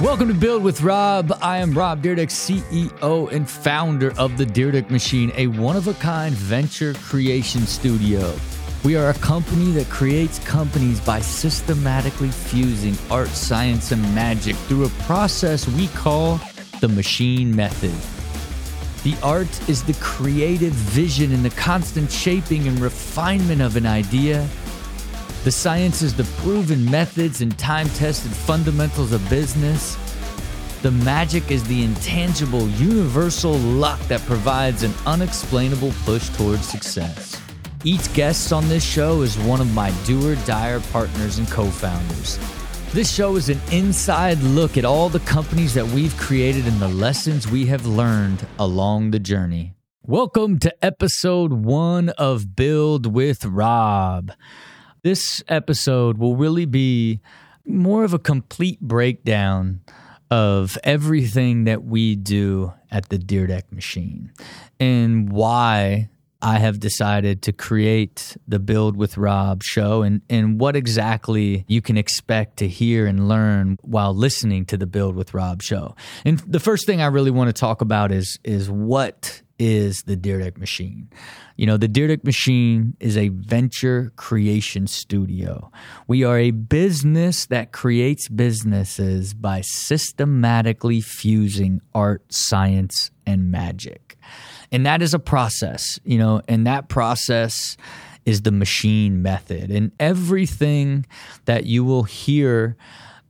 Welcome to Build with Rob. I am Rob Dyrdek, CEO and founder of the Dyrdek Machine, a one of a kind venture creation studio. We are a company that creates companies by systematically fusing art, science, and magic through a process we call the machine method. The art is the creative vision and the constant shaping and refinement of an idea. The science is the proven methods and time tested fundamentals of business. The magic is the intangible, universal luck that provides an unexplainable push towards success. Each guest on this show is one of my do or die partners and co founders. This show is an inside look at all the companies that we've created and the lessons we have learned along the journey. Welcome to episode one of Build with Rob. This episode will really be more of a complete breakdown of everything that we do at the Dyrdek machine and why I have decided to create the Build with Rob show and, and what exactly you can expect to hear and learn while listening to the Build with Rob show. And the first thing I really want to talk about is is what is the Dyrdek Machine. You know, the Dyrdek Machine is a venture creation studio. We are a business that creates businesses by systematically fusing art, science, and magic. And that is a process, you know, and that process is the machine method. And everything that you will hear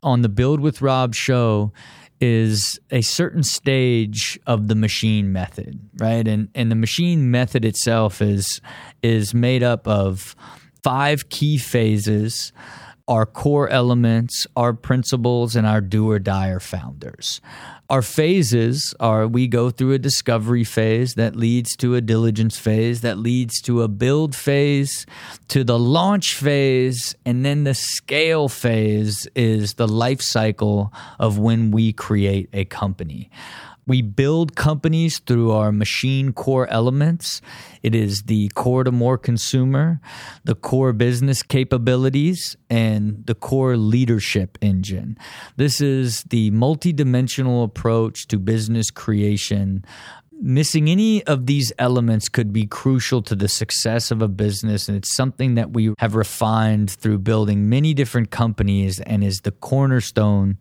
on the Build with Rob show is a certain stage of the machine method, right? And and the machine method itself is is made up of five key phases our core elements, our principles, and our do or die are founders. Our phases are we go through a discovery phase that leads to a diligence phase, that leads to a build phase, to the launch phase, and then the scale phase is the life cycle of when we create a company. We build companies through our machine core elements. It is the core to more consumer, the core business capabilities, and the core leadership engine. This is the multidimensional approach to business creation missing any of these elements could be crucial to the success of a business and it's something that we have refined through building many different companies and is the cornerstone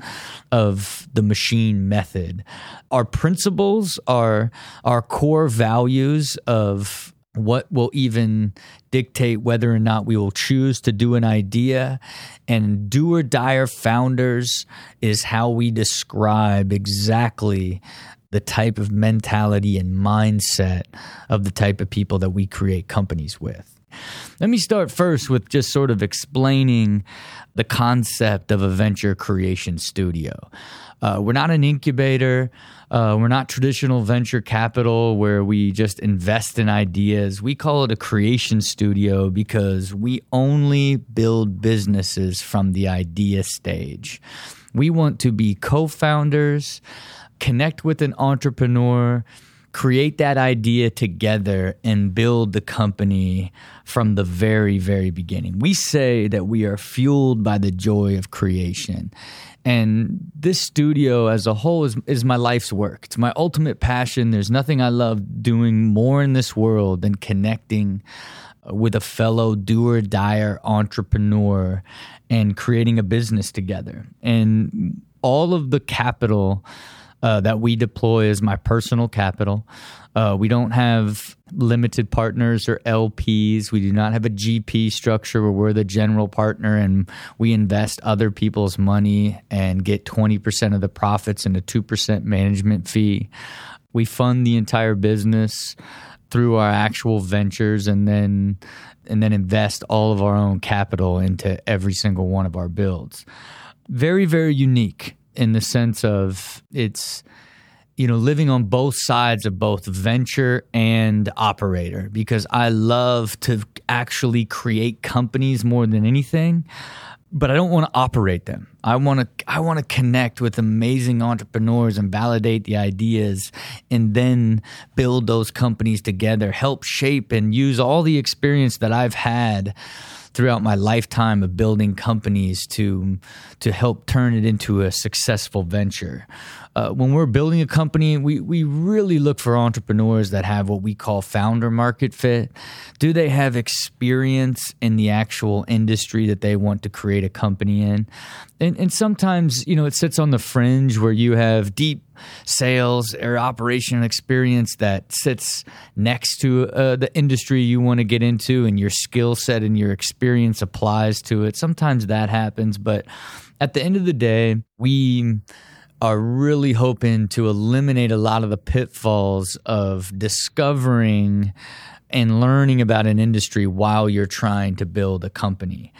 of the machine method our principles are our core values of what will even dictate whether or not we will choose to do an idea. And do or die founders is how we describe exactly the type of mentality and mindset of the type of people that we create companies with. Let me start first with just sort of explaining the concept of a venture creation studio. Uh, we're not an incubator. Uh, we're not traditional venture capital where we just invest in ideas. We call it a creation studio because we only build businesses from the idea stage. We want to be co founders connect with an entrepreneur, create that idea together, and build the company from the very, very beginning. We say that we are fueled by the joy of creation. And this studio as a whole is, is my life's work. It's my ultimate passion. There's nothing I love doing more in this world than connecting uh, with a fellow do or die entrepreneur and creating a business together. And all of the capital uh, that we deploy as my personal capital. Uh, we don't have limited partners or LPs. We do not have a GP structure where we're the general partner and we invest other people's money and get 20% of the profits and a 2% management fee. We fund the entire business through our actual ventures and then and then invest all of our own capital into every single one of our builds. Very very unique in the sense of it's you know living on both sides of both venture and operator because I love to actually create companies more than anything but I don't want to operate them. I want to I want to connect with amazing entrepreneurs and validate the ideas and then build those companies together, help shape and use all the experience that I've had throughout my lifetime of building companies to to help turn it into a successful venture. Uh, when we're building a company, we, we really look for entrepreneurs that have what we call founder market fit. Do they have experience in the actual industry that they want to create a company in? And, and sometimes, you know, it sits on the fringe where you have deep sales or operational experience that sits next to uh, the industry you want to get into and your skill set and your experience applies to it. Sometimes that happens, but at the end of the day, we are really hoping to eliminate a lot of the pitfalls of discovering and learning about an industry while you're trying to build a company.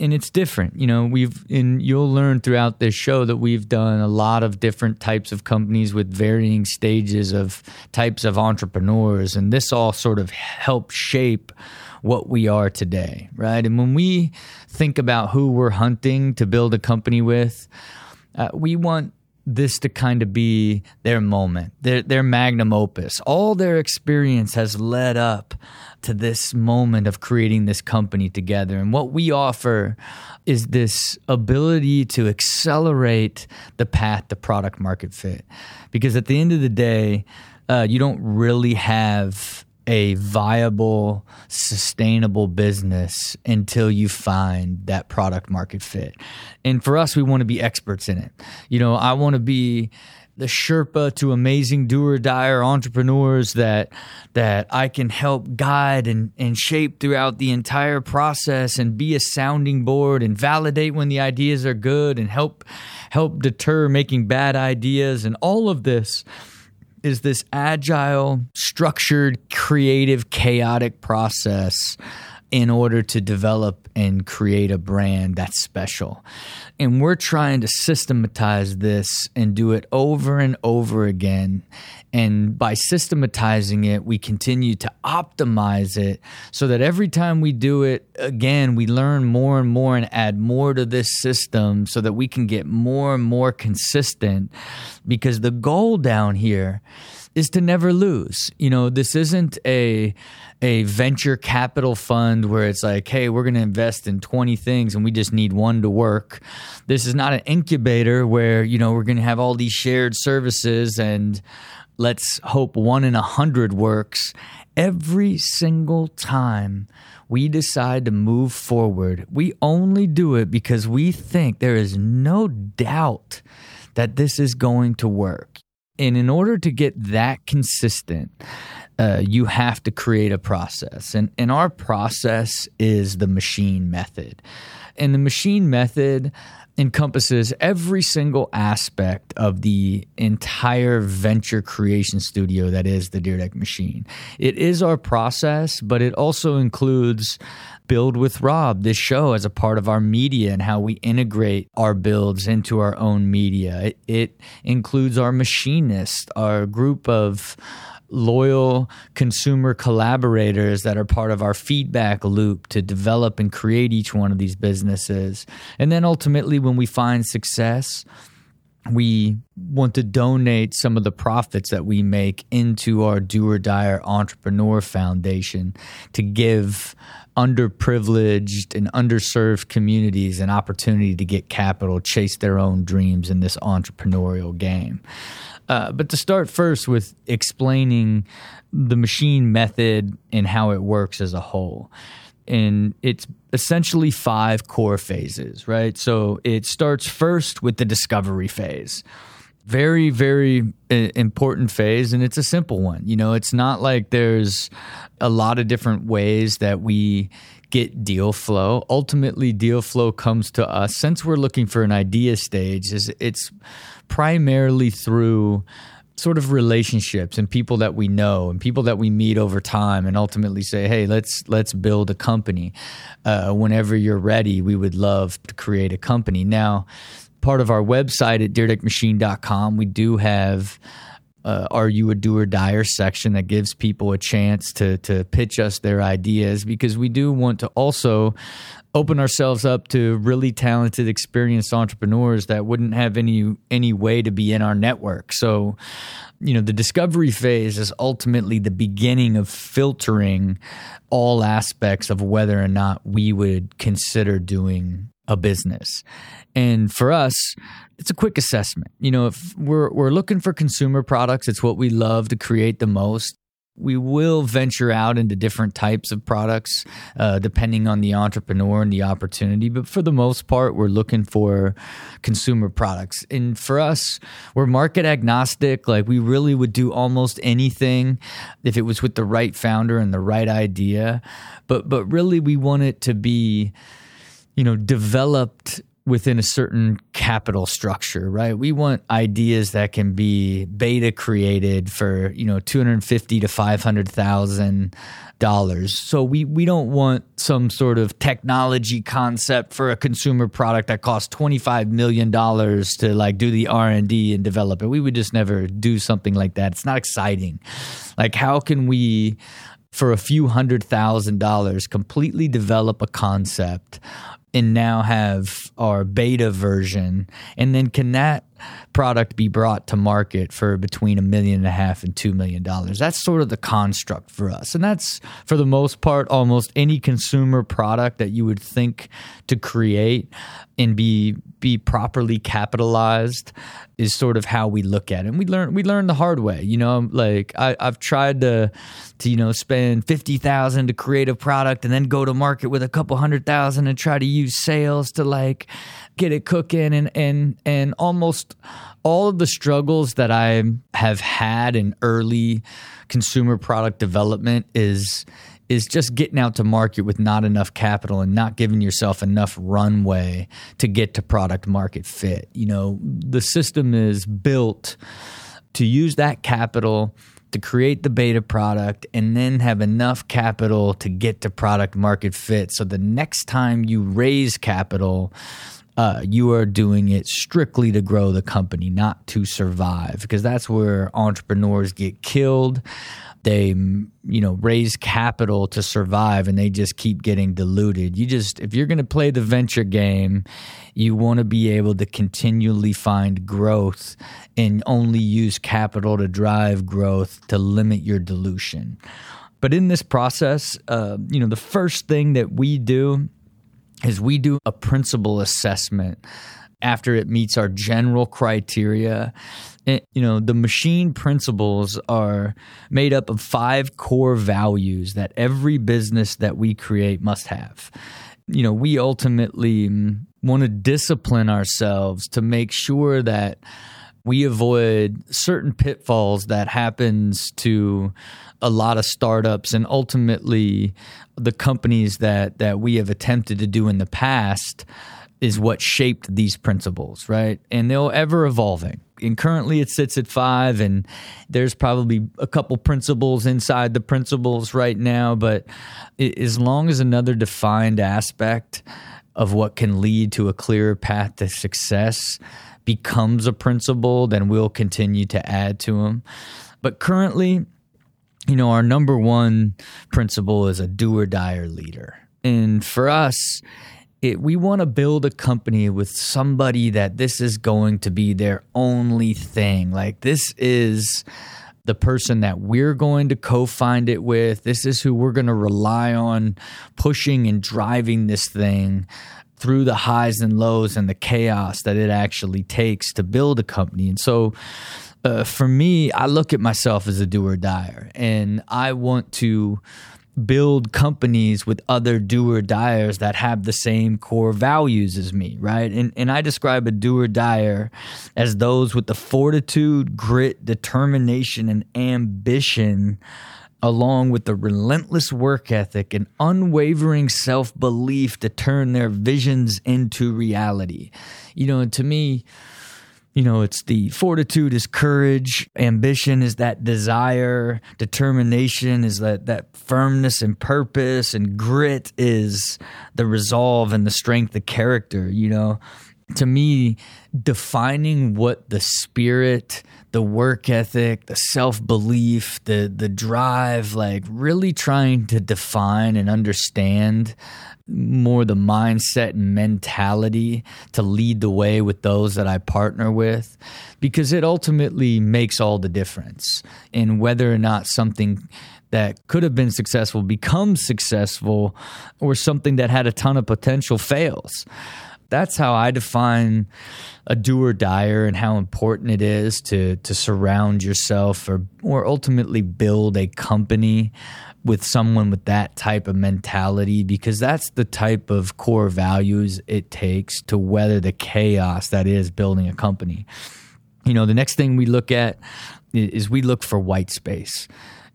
And it's different. You know, we've and you'll learn throughout this show that we've done a lot of different types of companies with varying stages of types of entrepreneurs and this all sort of helps shape what we are today, right? And when we think about who we're hunting to build a company with, uh, we want this to kind of be their moment, their their magnum opus. All their experience has led up to this moment of creating this company together. And what we offer is this ability to accelerate the path to product market fit. Because at the end of the day, uh, you don't really have a viable, sustainable business until you find that product market fit. And for us, we want to be experts in it. You know, I want to be the Sherpa to amazing do or dire entrepreneurs that that I can help guide and, and shape throughout the entire process and be a sounding board and validate when the ideas are good and help help deter making bad ideas and all of this is this agile, structured, creative, chaotic process in order to develop and create a brand that's special. And we're trying to systematize this and do it over and over again. And by systematizing it, we continue to optimize it so that every time we do it again, we learn more and more and add more to this system so that we can get more and more consistent. Because the goal down here is to never lose. You know, this isn't a a venture capital fund where it's like, hey, we're going to invest in 20 things and we just need one to work. This is not an incubator where, you know, we're going to have all these shared services and let's hope one in a hundred works. Every single time we decide to move forward, we only do it because we think there is no doubt that this is going to work. And in order to get that consistent, uh, you have to create a process. And, and our process is the machine method. And the machine method encompasses every single aspect of the entire venture creation studio that is the Dyrdek machine. It is our process, but it also includes Build with Rob, this show as a part of our media and how we integrate our builds into our own media. It, it includes our machinist, our group of loyal consumer collaborators that are part of our feedback loop to develop and create each one of these businesses. And then ultimately, when we find success, we want to donate some of the profits that we make into our Do or Die Entrepreneur Foundation to give underprivileged and underserved communities an opportunity to get capital, chase their own dreams in this entrepreneurial game. Uh, but to start first with explaining the machine method and how it works as a whole. And it's essentially five core phases, right? So it starts first with the discovery phase. Very, very uh, important phase, and it's a simple one. You know, it's not like there's a lot of different ways that we get deal flow. Ultimately, deal flow comes to us since we're looking for an idea stage. Is it's primarily through sort of relationships and people that we know and people that we meet over time and ultimately say hey let's let's build a company. Uh, whenever you're ready we would love to create a company. Now part of our website at dyrdekmachine.com we do have uh, "Are you a do or dyer?" section that gives people a chance to to pitch us their ideas because we do want to also open ourselves up to really talented, experienced entrepreneurs that wouldn't have any any way to be in our network. So, you know, the discovery phase is ultimately the beginning of filtering all aspects of whether or not we would consider doing a business. And for us, it's a quick assessment. You know, if we're we're looking for consumer products, it's what we love to create the most we will venture out into different types of products uh, depending on the entrepreneur and the opportunity but for the most part we're looking for consumer products and for us we're market agnostic like we really would do almost anything if it was with the right founder and the right idea but but really we want it to be you know developed within a certain capital structure, right? We want ideas that can be beta created for, you know, 250 to 500,000 dollars. So we we don't want some sort of technology concept for a consumer product that costs 25 million dollars to like do the R&D and develop it. We would just never do something like that. It's not exciting. Like how can we for a few hundred thousand dollars completely develop a concept and now have our beta version. And then can that product be brought to market for between a million and a half and two million dollars that's sort of the construct for us and that's for the most part almost any consumer product that you would think to create and be be properly capitalized is sort of how we look at it. And we learn we learn the hard way. You know, like I, I've tried to to you know spend fifty thousand to create a product and then go to market with a couple hundred thousand and try to use sales to like get it cooking and and and almost all of the struggles that I have had in early consumer product development is is just getting out to market with not enough capital and not giving yourself enough runway to get to product market fit. You know, the system is built to use that capital to create the beta product and then have enough capital to get to product market fit. So the next time you raise capital, uh, you are doing it strictly to grow the company, not to survive, because that's where entrepreneurs get killed. They you know raise capital to survive and they just keep getting diluted. You just if you're going to play the venture game you want to be able to continually find growth and only use capital to drive growth to limit your dilution. But in this process uh, you know the first thing that we do is we do a principal assessment after it meets our general criteria. You know the machine principles are made up of five core values that every business that we create must have. You know we ultimately mm, want to discipline ourselves to make sure that we avoid certain pitfalls that happens to a lot of startups and ultimately the companies that that we have attempted to do in the past is what shaped these principles, right? And they're ever evolving. And currently it sits at five, and there's probably a couple principles inside the principles right now. But as long as another defined aspect of what can lead to a clearer path to success becomes a principle, then we'll continue to add to them. But currently, you know, our number one principle is a do or die leader. And for us, it, we want to build a company with somebody that this is going to be their only thing. Like this is the person that we're going to co-find it with. This is who we're going to rely on pushing and driving this thing through the highs and lows and the chaos that it actually takes to build a company. And so uh, for me, I look at myself as a do or dyer and I want to build companies with other doer dyers that have the same core values as me, right? And and I describe a doer dyer as those with the fortitude, grit, determination, and ambition along with the relentless work ethic and unwavering self belief to turn their visions into reality. You know, to me, you know, it's the fortitude is courage, ambition is that desire, determination is that that firmness and purpose, and grit is the resolve and the strength of character, you know. to me, defining what the spirit, the work ethic, the self belief, the the drive, like really trying to define and understand more the mindset and mentality to lead the way with those that I partner with because it ultimately makes all the difference in whether or not something that could have been successful becomes successful or something that had a ton of potential fails that's how I define a do or dyer and how important it is to to surround yourself or or ultimately build a company with someone with that type of mentality because that's the type of core values it takes to weather the chaos that is building a company. You know, the next thing we look at is we look for white space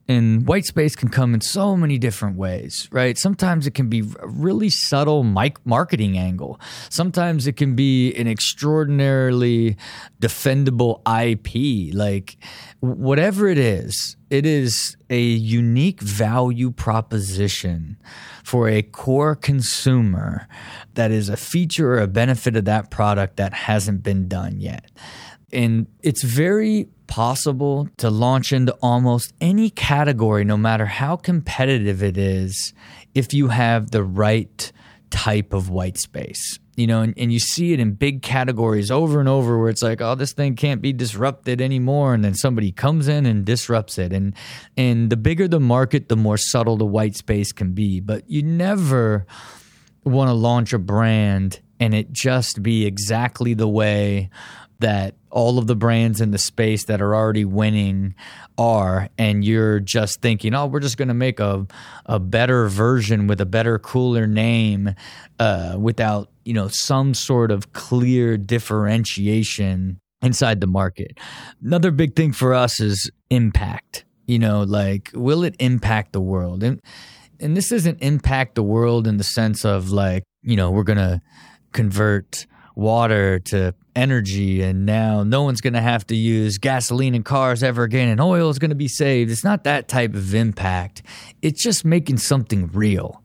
and white space can come in so many different ways, right? Sometimes it can be a really subtle mic- marketing angle. Sometimes it can be an extraordinarily defendable IP. Like, whatever it is, it is a unique value proposition for a core consumer that is a feature or a benefit of that product that hasn't been done yet. And it's very possible to launch into almost any category, no matter how competitive it is, if you have the right type of white space. You know, and, and you see it in big categories over and over where it's like, oh, this thing can't be disrupted anymore. And then somebody comes in and disrupts it. And and the bigger the market, the more subtle the white space can be. But you never want to launch a brand and it just be exactly the way that all of the brands in the space that are already winning are and you're just thinking oh we're just going to make a, a better version with a better cooler name uh, without you know some sort of clear differentiation inside the market. Another big thing for us is impact. You know like will it impact the world? And and this doesn't impact the world in the sense of like you know we're going to convert water to energy and now no one's going to have to use gasoline in cars ever again and oil is going to be saved. It's not that type of impact. It's just making something real.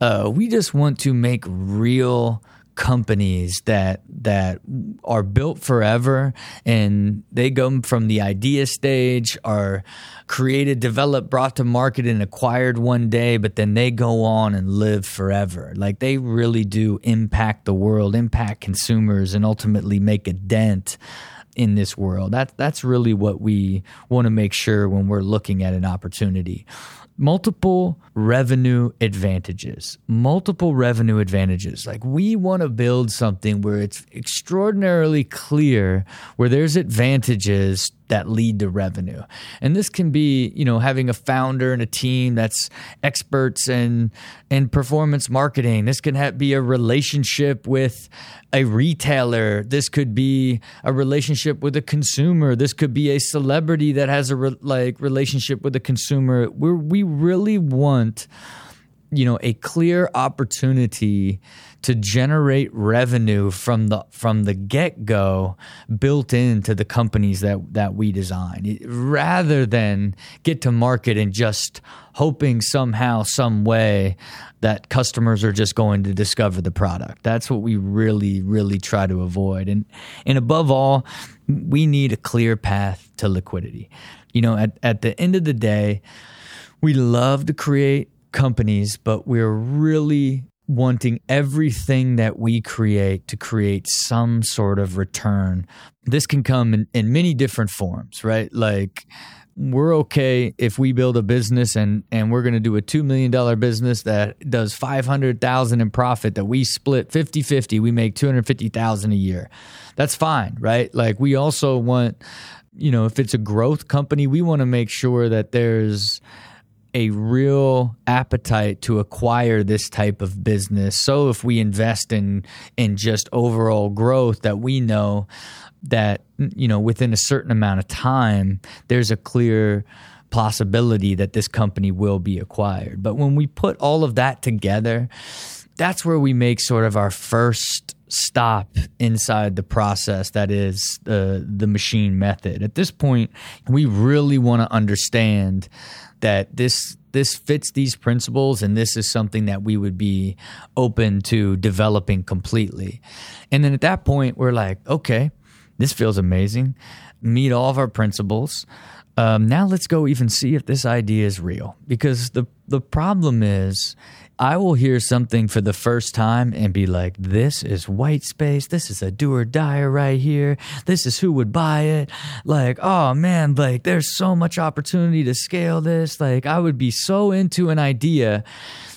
Uh, we just want to make real companies that that are built forever and they go from the idea stage are created developed brought to market and acquired one day but then they go on and live forever. Like they really do impact the world impact consumers and ultimately make a dent in this world. That that's really what we want to make sure when we're looking at an opportunity multiple revenue advantages. Multiple revenue advantages. Like we want to build something where it's extraordinarily clear where there's advantages that lead to revenue. And this can be, you know, having a founder and a team that's experts in in performance marketing. This can have, be a relationship with a retailer. This could be a relationship with a consumer. This could be a celebrity that has a re- like relationship with a consumer. We we really want you know a clear opportunity to generate revenue from the from the get go built into the companies that that we design. Rather than get to market and just hoping somehow some way that customers are just going to discover the product. That's what we really really try to avoid. And and above all we need a clear path to liquidity. You know at at the end of the day we love to create companies but we're really wanting everything that we create to create some sort of return. This can come in, in many different forms, right? Like we're okay if we build a business and and we're going to do a 2 million dollar business that does 500,000 in profit that we split 50/50 we make 250,000 a year that's fine right like we also want you know if it's a growth company we want to make sure that there's a real appetite to acquire this type of business. So if we invest in in just overall growth that we know that you know within a certain amount of time there's a clear possibility that this company will be acquired. But when we put all of that together, that's where we make sort of our first stop inside the process that is the the machine method. At this point, we really want to understand that this this fits these principles and this is something that we would be open to developing completely. And then at that point, we're like, okay, this feels amazing. Meet all of our principles. Um, now let's go even see if this idea is real. Because the the problem is I will hear something for the first time and be like, this is white space. This is a do or die right here. This is who would buy it. Like, oh man, like there's so much opportunity to scale this. Like, I would be so into an idea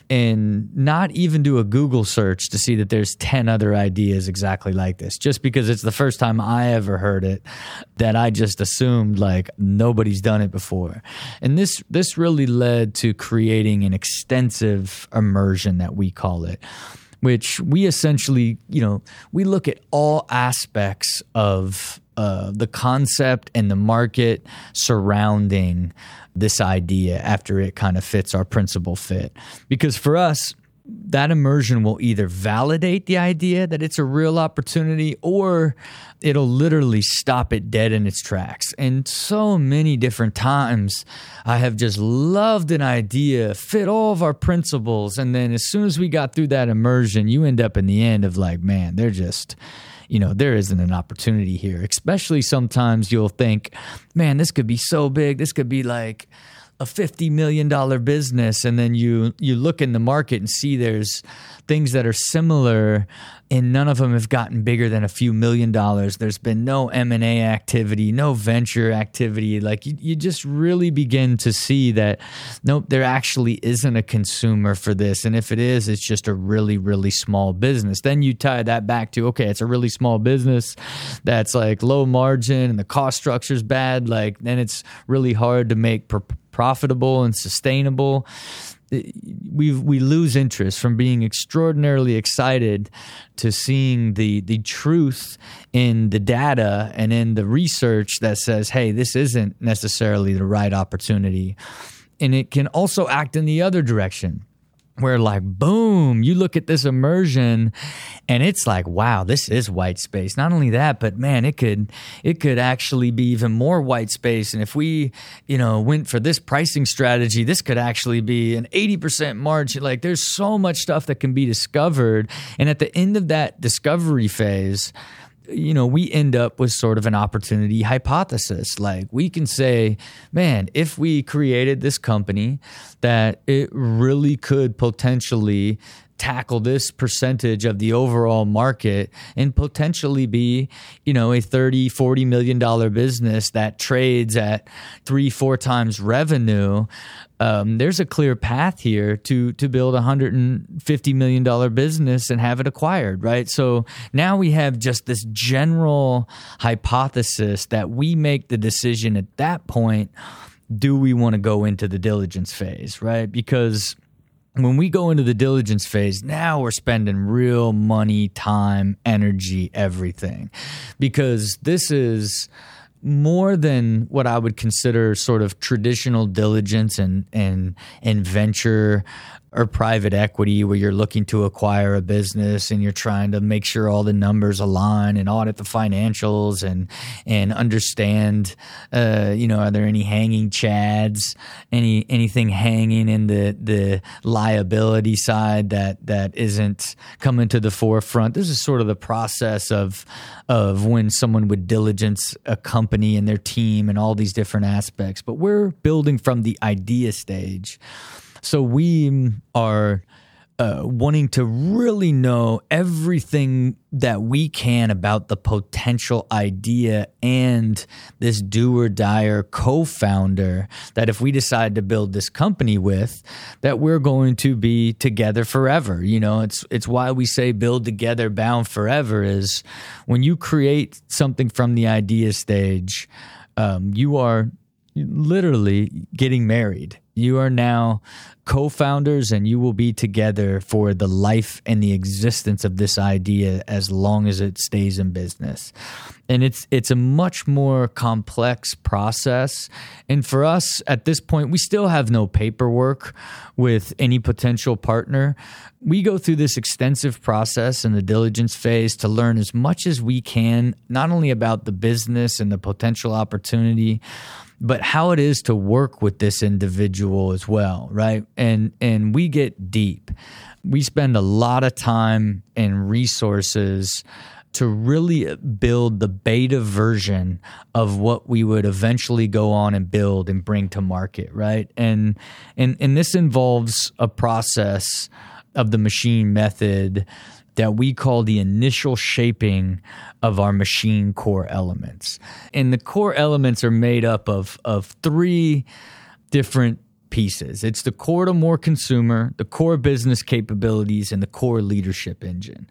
and not even do a Google search to see that there's 10 other ideas exactly like this. Just because it's the first time I ever heard it, that I just assumed like nobody's done it before. And this this really led to creating an extensive immersion that we call it which we essentially, you know, we look at all aspects of uh, the concept and the market surrounding this idea after it kind of fits our principle fit. Because for us, that immersion will either validate the idea that it's a real opportunity or it'll literally stop it dead in its tracks. And so many different times, I have just loved an idea, fit all of our principles. And then as soon as we got through that immersion, you end up in the end of like, man, they're just you know, there isn't an opportunity here. Especially sometimes you'll think, man, this could be so big. This could be like a $50 million business. And then you, you look in the market and see there's things that are similar and none of them have gotten bigger than a few million dollars. There's been no M&A activity, no venture activity. Like you, you just really begin to see that nope, there actually isn't a consumer for this. And if it is, it's just a really, really small business. Then you tie that back to, okay, it's a really small business that's like low margin and the cost structure's bad. Like then it's really hard to make profitable and sustainable. We we lose interest from being extraordinarily excited to seeing the the truth in the data and in the research that says hey this isn't necessarily the right opportunity. And it can also act in the other direction where like boom you look at this immersion and it's like wow this is white space. Not only that but man it could it could actually be even more white space. And if we you know went for this pricing strategy this could actually be an 80% margin like there's so much stuff that can be discovered. And at the end of that discovery phase you know, we end up with sort of an opportunity hypothesis. Like we can say, man, if we created this company that it really could potentially tackle this percentage of the overall market and potentially be you know a 30 40 million dollar business that trades at three four times revenue um, there's a clear path here to to build a hundred and fifty million dollar business and have it acquired, right? So now we have just this general hypothesis that we make the decision at that point. Do we want to go into the diligence phase, right? Because when we go into the diligence phase, now we're spending real money, time, energy, everything. Because this is more than what I would consider sort of traditional diligence and and and venture or private equity where you're looking to acquire a business and you're trying to make sure all the numbers align and audit the financials and and understand uh, you know are there any hanging chads any anything hanging in the the liability side that that isn't coming to the forefront? This is sort of the process of of when someone would diligence a company and their team and all these different aspects. But we're building from the idea stage so we are uh, wanting to really know everything that we can about the potential idea and this do or die co-founder that if we decide to build this company with that we're going to be together forever. You know it's it's why we say build together bound forever is when you create something from the idea stage um, you are literally getting married you are now co founders and you will be together for the life and the existence of this idea as long as it stays in business. And it's it's a much more complex process. And for us at this point, we still have no paperwork with any potential partner. We go through this extensive process in the diligence phase to learn as much as we can, not only about the business and the potential opportunity, but how it is to work with this individual as well, right? And and we get deep. We spend a lot of time and resources to really build the beta version of what we would eventually go on and build and bring to market, right? And and and this involves a process of the machine method that we call the initial shaping of our machine core elements. And the core elements are made up of, of three different pieces it's the core to more consumer, the core business capabilities, and the core leadership engine.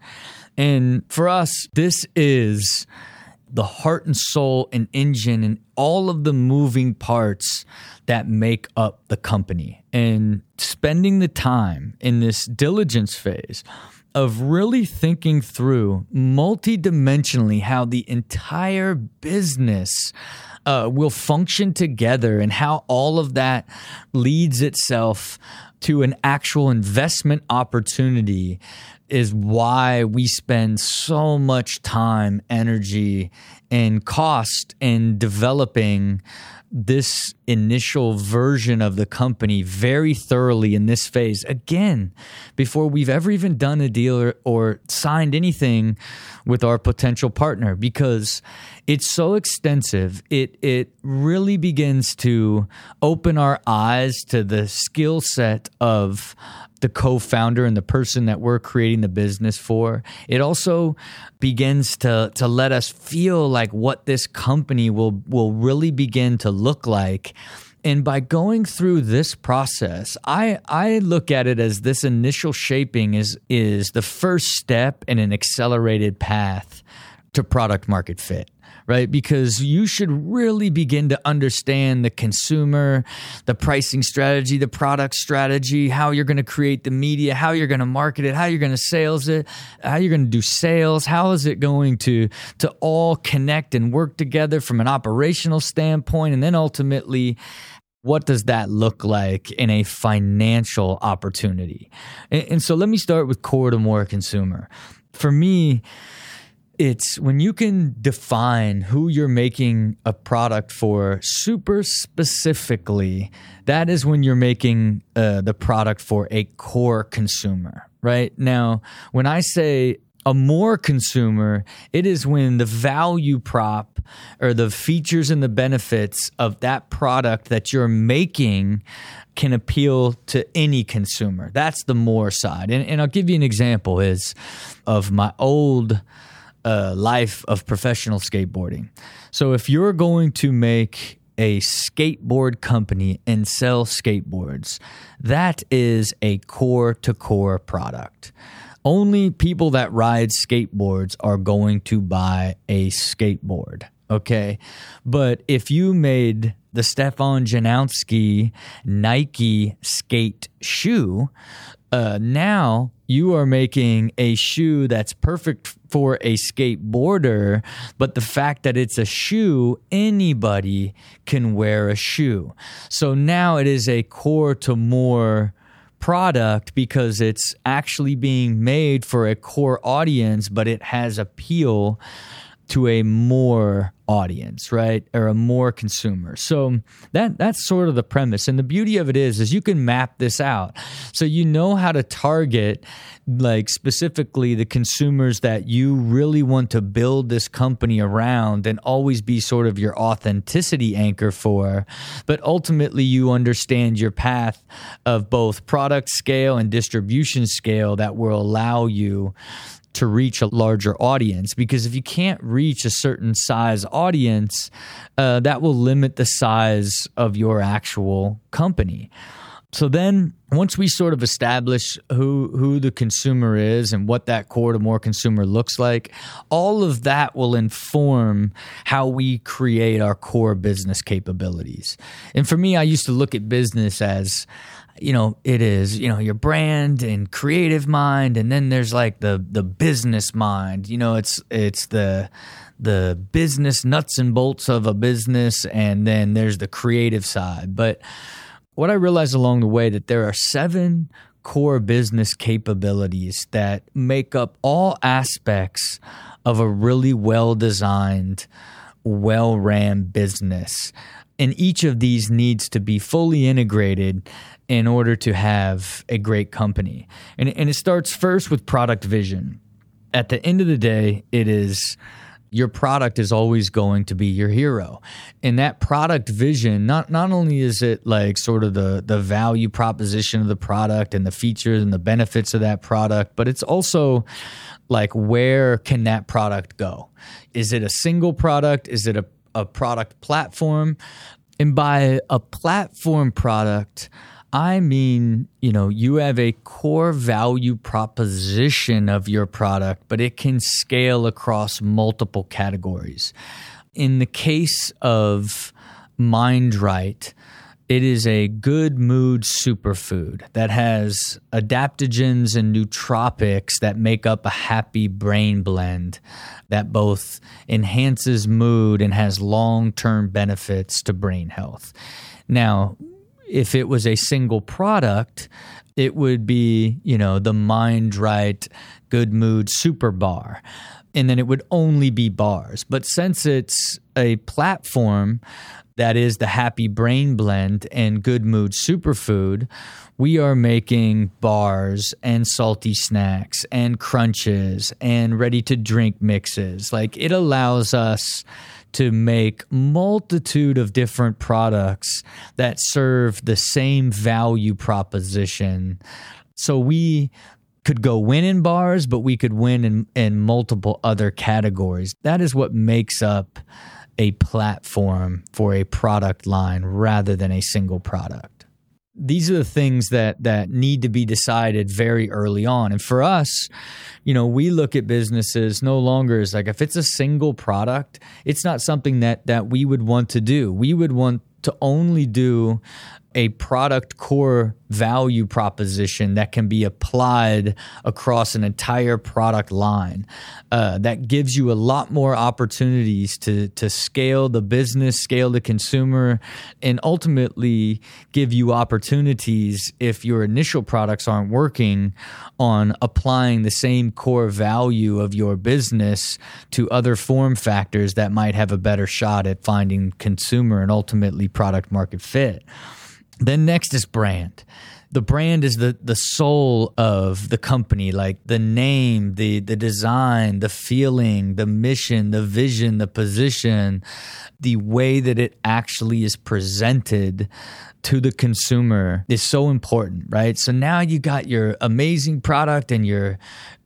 And for us, this is the heart and soul and engine and all of the moving parts that make up the company. And spending the time in this diligence phase of really thinking through multidimensionally how the entire business uh, will function together and how all of that leads itself to an actual investment opportunity is why we spend so much time, energy, and cost in developing this initial version of the company very thoroughly in this phase. Again before we've ever even done a deal or, or, signed anything with our potential partner because it's so extensive it it really begins to open our eyes to the skill set of the co-founder and the person that we're creating the business for. It also begins to to let us feel like what this company will will really begin to look like. And by going through this process, I, I look at it as this initial shaping is is the first step in an accelerated path to product market fit right? Because you should really begin to understand the consumer, the pricing strategy, the product strategy, how you're going to create the media, how you're going to market it, how you're going to sales it, how you're going to do sales, how is it going to to all connect and work together from an operational standpoint and then ultimately what does that look like in a financial opportunity? And, and so let me start with core to more consumer. For me, it's when you can define who you're making a product for super specifically that is when you're making uh, the product for a core consumer right? Now when i say a more consumer it is when the value prop or the features and the benefits of that product that you're making can appeal to any consumer. That's the more side. And, and i'll give you an example is of my old uh, life of professional skateboarding. So if you're going to make a skateboard company and sell skateboards, that is a core to core product. Only people that ride skateboards are going to buy a skateboard. Okay. But if you made the Stefan Janoski Nike skate shoe, uh, now you are making a shoe that's perfect for a skateboarder, but the fact that it's a shoe, anybody can wear a shoe. So now it is a core to more product because it's actually being made for a core audience, but it has appeal to a more audience, right? Or a more consumer. So that that's sort of the premise. And the beauty of it is is you can map this out. So you know how to target like specifically the consumers that you really want to build this company around and always be sort of your authenticity anchor for. But ultimately you understand your path of both product scale and distribution scale that will allow you to reach a larger audience because if you can't reach a certain size audience, uh, that will limit the size of your actual company. So then once we sort of establish who who the consumer is and what that core to more consumer looks like, all of that will inform how we create our core business capabilities. And for me, I used to look at business as you know it is you know your brand and creative mind and then there's like the the business mind you know it's it's the the business nuts and bolts of a business and then there's the creative side but what i realized along the way that there are seven core business capabilities that make up all aspects of a really well designed well ran business. And each of these needs to be fully integrated in order to have a great company. And, and it starts first with product vision. At the end of the day, it is your product is always going to be your hero. And that product vision, not not only is it like sort of the the value proposition of the product and the features and the benefits of that product, but it's also like where can that product go? Is it a single product? Is it a, a product platform? And by a platform product, I mean, you know, you have a core value proposition of your product, but it can scale across multiple categories. In the case of Mind Right, it is a good mood superfood that has adaptogens and nootropics that make up a happy brain blend that both enhances mood and has long term benefits to brain health. Now, if it was a single product, it would be, you know, the mind right, good mood super bar. And then it would only be bars. But since it's a platform that is the happy brain blend and good mood superfood, we are making bars and salty snacks and crunches and ready to drink mixes. Like it allows us to make multitude of different products that serve the same value proposition. So we could go win in bars, but we could win in, in multiple other categories. That is what makes up a platform for a product line rather than a single product. These are the things that that need to be decided very early on. And for us you know we look at businesses no longer as like if it's a single product it's not something that that we would want to do. We would want to only do a product core value proposition that can be applied across an entire product line. Uh, that gives you a lot more opportunities to to scale the business, scale the consumer, and ultimately give you opportunities if your initial products aren't working on applying the same core value of your business to other form factors that might have a better shot at finding consumer and ultimately product market fit. Then next is brand. The brand is the the soul of the company, like the name, the the design, the feeling, the mission, the vision, the position, the way that it actually is presented to the consumer is so important, right? So now you got your amazing product and your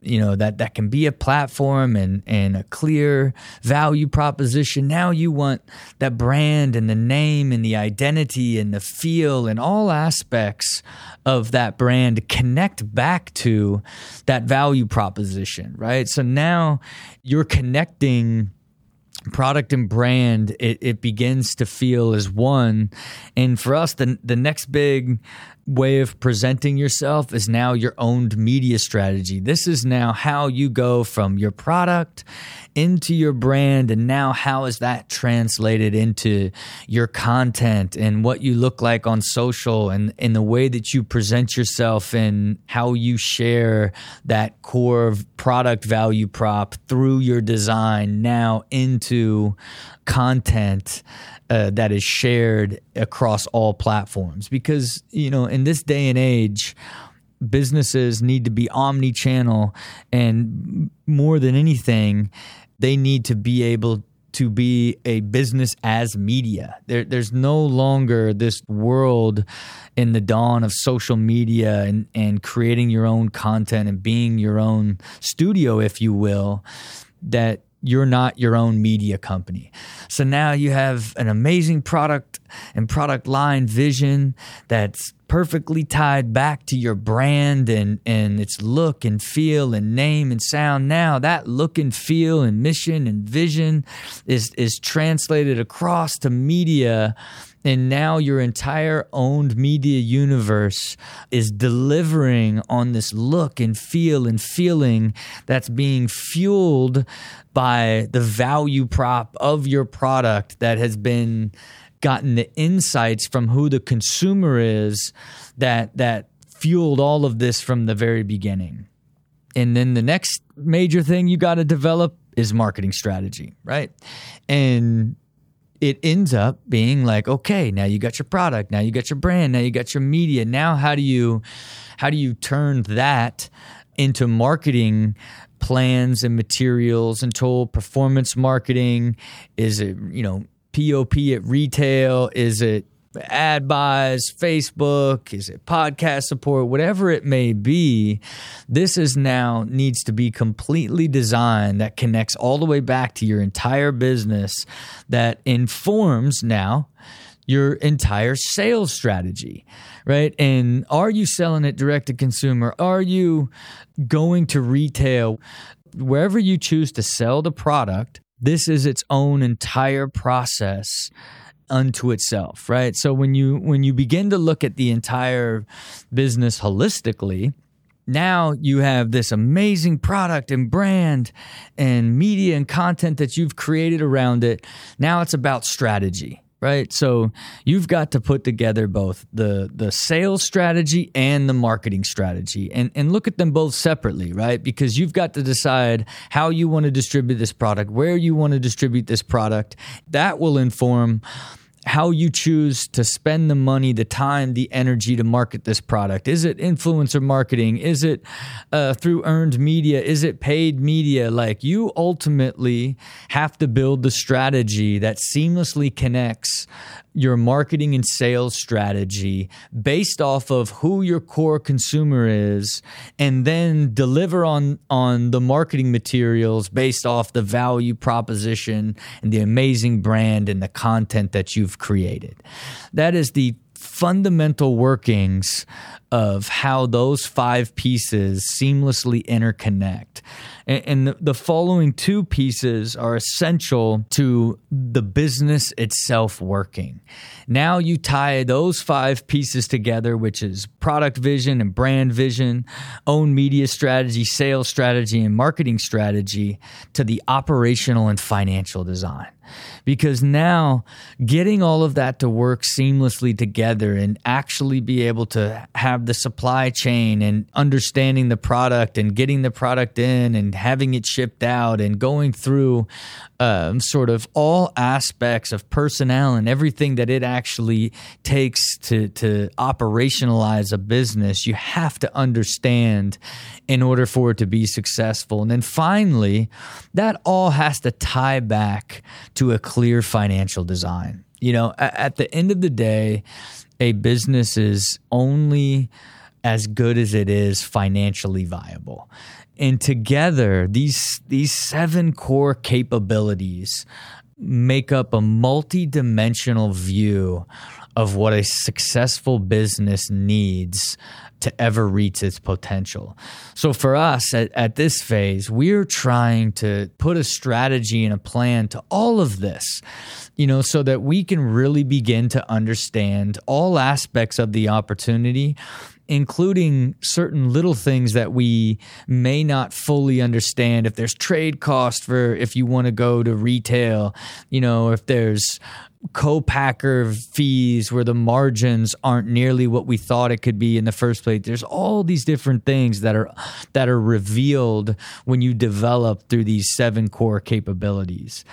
you know that that can be a platform and and a clear value proposition now you want that brand and the name and the identity and the feel and all aspects of that brand connect back to that value proposition right? So now you're connecting product and brand. It, it begins to feel as one. And for us the the next big way of presenting yourself is now your owned media strategy. This is now how you go from your product into your brand. And now, how is that translated into your content and what you look like on social and in the way that you present yourself and how you share that core product value prop through your design now into content uh, that is shared across all platforms because you know in this day and age businesses need to be omni-channel and more than anything they need to be able to be a business as media. There, there's no longer this world in the dawn of social media and, and creating your own content and being your own studio, if you will, that you're not your own media company. So now you have an amazing product and product line vision that's perfectly tied back to your brand and, and its look and feel and name and sound. Now that look and feel and mission and vision is, is translated across to media and now your entire owned media universe is delivering on this look and feel and feeling that's being fueled by the value prop of your product that has been gotten the insights from who the consumer is that that fueled all of this from the very beginning. And then the next major thing you got to develop is marketing strategy, right? And it ends up being like okay now you got your product now you got your brand now you got your media. Now how do you how do you turn that into marketing plans and materials and tool performance marketing? Is it you know pop at retail? Is it ad buys, Facebook, is it podcast support, whatever it may be, this is now needs to be completely designed that connects all the way back to your entire business that informs now your entire sales strategy, right? And are you selling it direct to consumer? Are you going to retail? Wherever you choose to sell the product, this is its own entire process unto itself, right? So when you when you begin to look at the entire business holistically, now you have this amazing product and brand and media and content that you've created around it. Now it's about strategy, right? So you've got to put together both the the sales strategy and the marketing strategy and and look at them both separately, right? Because you've got to decide how you want to distribute this product, where you want to distribute this product. That will inform how you choose to spend the money, the time, the energy to market this product. Is it influencer marketing? Is it uh, through earned media? Is it paid media? Like you ultimately have to build the strategy that seamlessly connects your marketing and sales strategy based off of who your core consumer is and then deliver on on the marketing materials based off the value proposition and the amazing brand and the content that you've created. That is the fundamental workings of how those five pieces seamlessly interconnect. And, the, the following two pieces are essential to the business itself working. Now you tie those five pieces together, which is product vision and brand vision, own media strategy, sales strategy, and marketing strategy to the operational and financial design because now getting all of that to work seamlessly together and actually be able to have the supply chain and understanding the product and getting the product in and having it shipped out and going through um, sort of all aspects of personnel and everything that it actually takes to to operationalize a business you have to understand in order for it to be successful. And then finally that all has to tie back to a clear financial design. You know at, at the end of the day a business is only as good as it is financially viable. And together these these seven core capabilities make up a multi-dimensional view of what a successful business needs to ever reach its potential. So for us at, at this phase, we're trying to put a strategy and a plan to all of this, you know, so that we can really begin to understand all aspects of the opportunity including certain little things that we may not fully understand. If there's trade cost for if you want to go to retail, you know, if there's co-packer fees where the margins aren't nearly what we thought it could be in the first place. There's all these different things that are that are revealed when you develop through these seven core capabilities.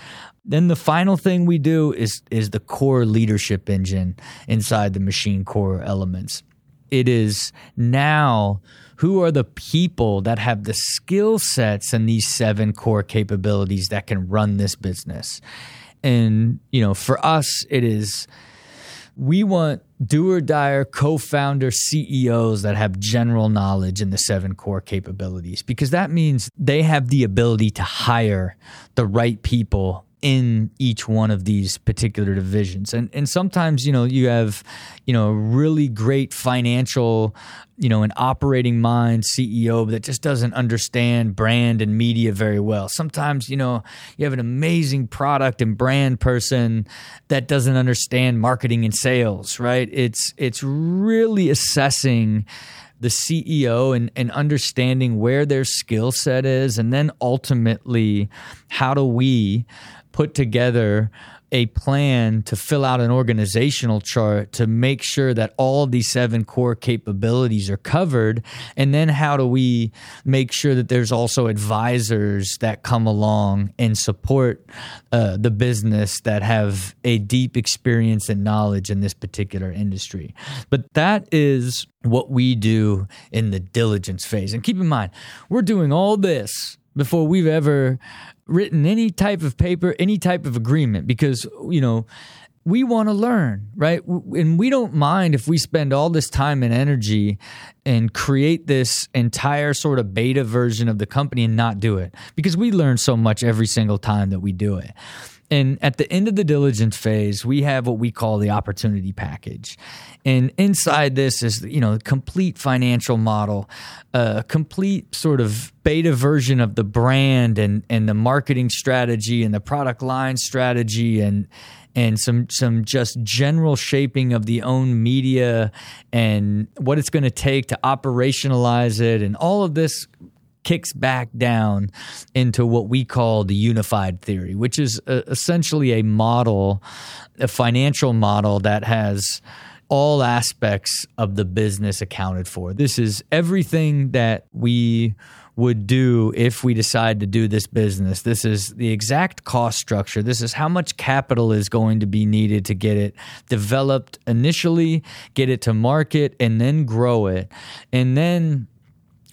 Then the final thing we do is is the core leadership engine inside the machine core elements. It is now who are the people that have the skill sets and these seven core capabilities that can run this business and, you know, for us, it is we want do or die co-founder CEOs that have general knowledge in the seven core capabilities because that means they have the ability to hire the right people in each one of these particular divisions. And and sometimes, you know, you have, you know, a really great financial, you know, an operating mind CEO that just doesn't understand brand and media very well. Sometimes, you know, you have an amazing product and brand person that doesn't understand marketing and sales, right? It's it's really assessing the CEO and, and understanding where their skill set is, and then ultimately, how do we put together a plan to fill out an organizational chart to make sure that all these seven core capabilities are covered. And then how do we make sure that there's also advisors that come along and support uh, the business that have a deep experience and knowledge in this particular industry? But that is what we do in the diligence phase. And keep in mind we're doing all this before we've ever written any type of paper, any type of agreement, because, you know, we want to learn, right? And we don't mind if we spend all this time and energy and create this entire sort of beta version of the company and not do it because we learn so much every single time that we do it. And at the end of the diligence phase, we have what we call the opportunity package. And inside this is, you know, the complete financial model, a complete sort of beta version of the brand and, and the marketing strategy and the product line strategy and and some some just general shaping of the own media and what it's going to take to operationalize it and all of this kicks back down into what we call the unified theory, which is uh, essentially a model, a financial model that has all aspects of the business accounted for. This is everything that we would do if we decide to do this business. This is the exact cost structure. This is how much capital is going to be needed to get it developed initially, get it to market, and then grow it. And then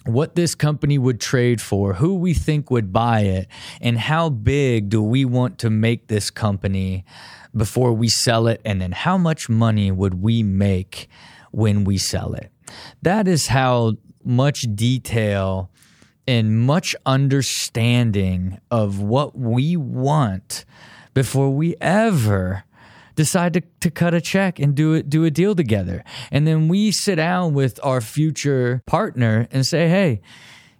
what this company would trade for, who we think would buy it, and how big do we want to make this company before we sell it, and then how much money would we make when we sell it. That is how much detail and much understanding of what we want before we ever decide to, to cut a check and do it do a deal together. And then we sit down with our future partner and say, hey,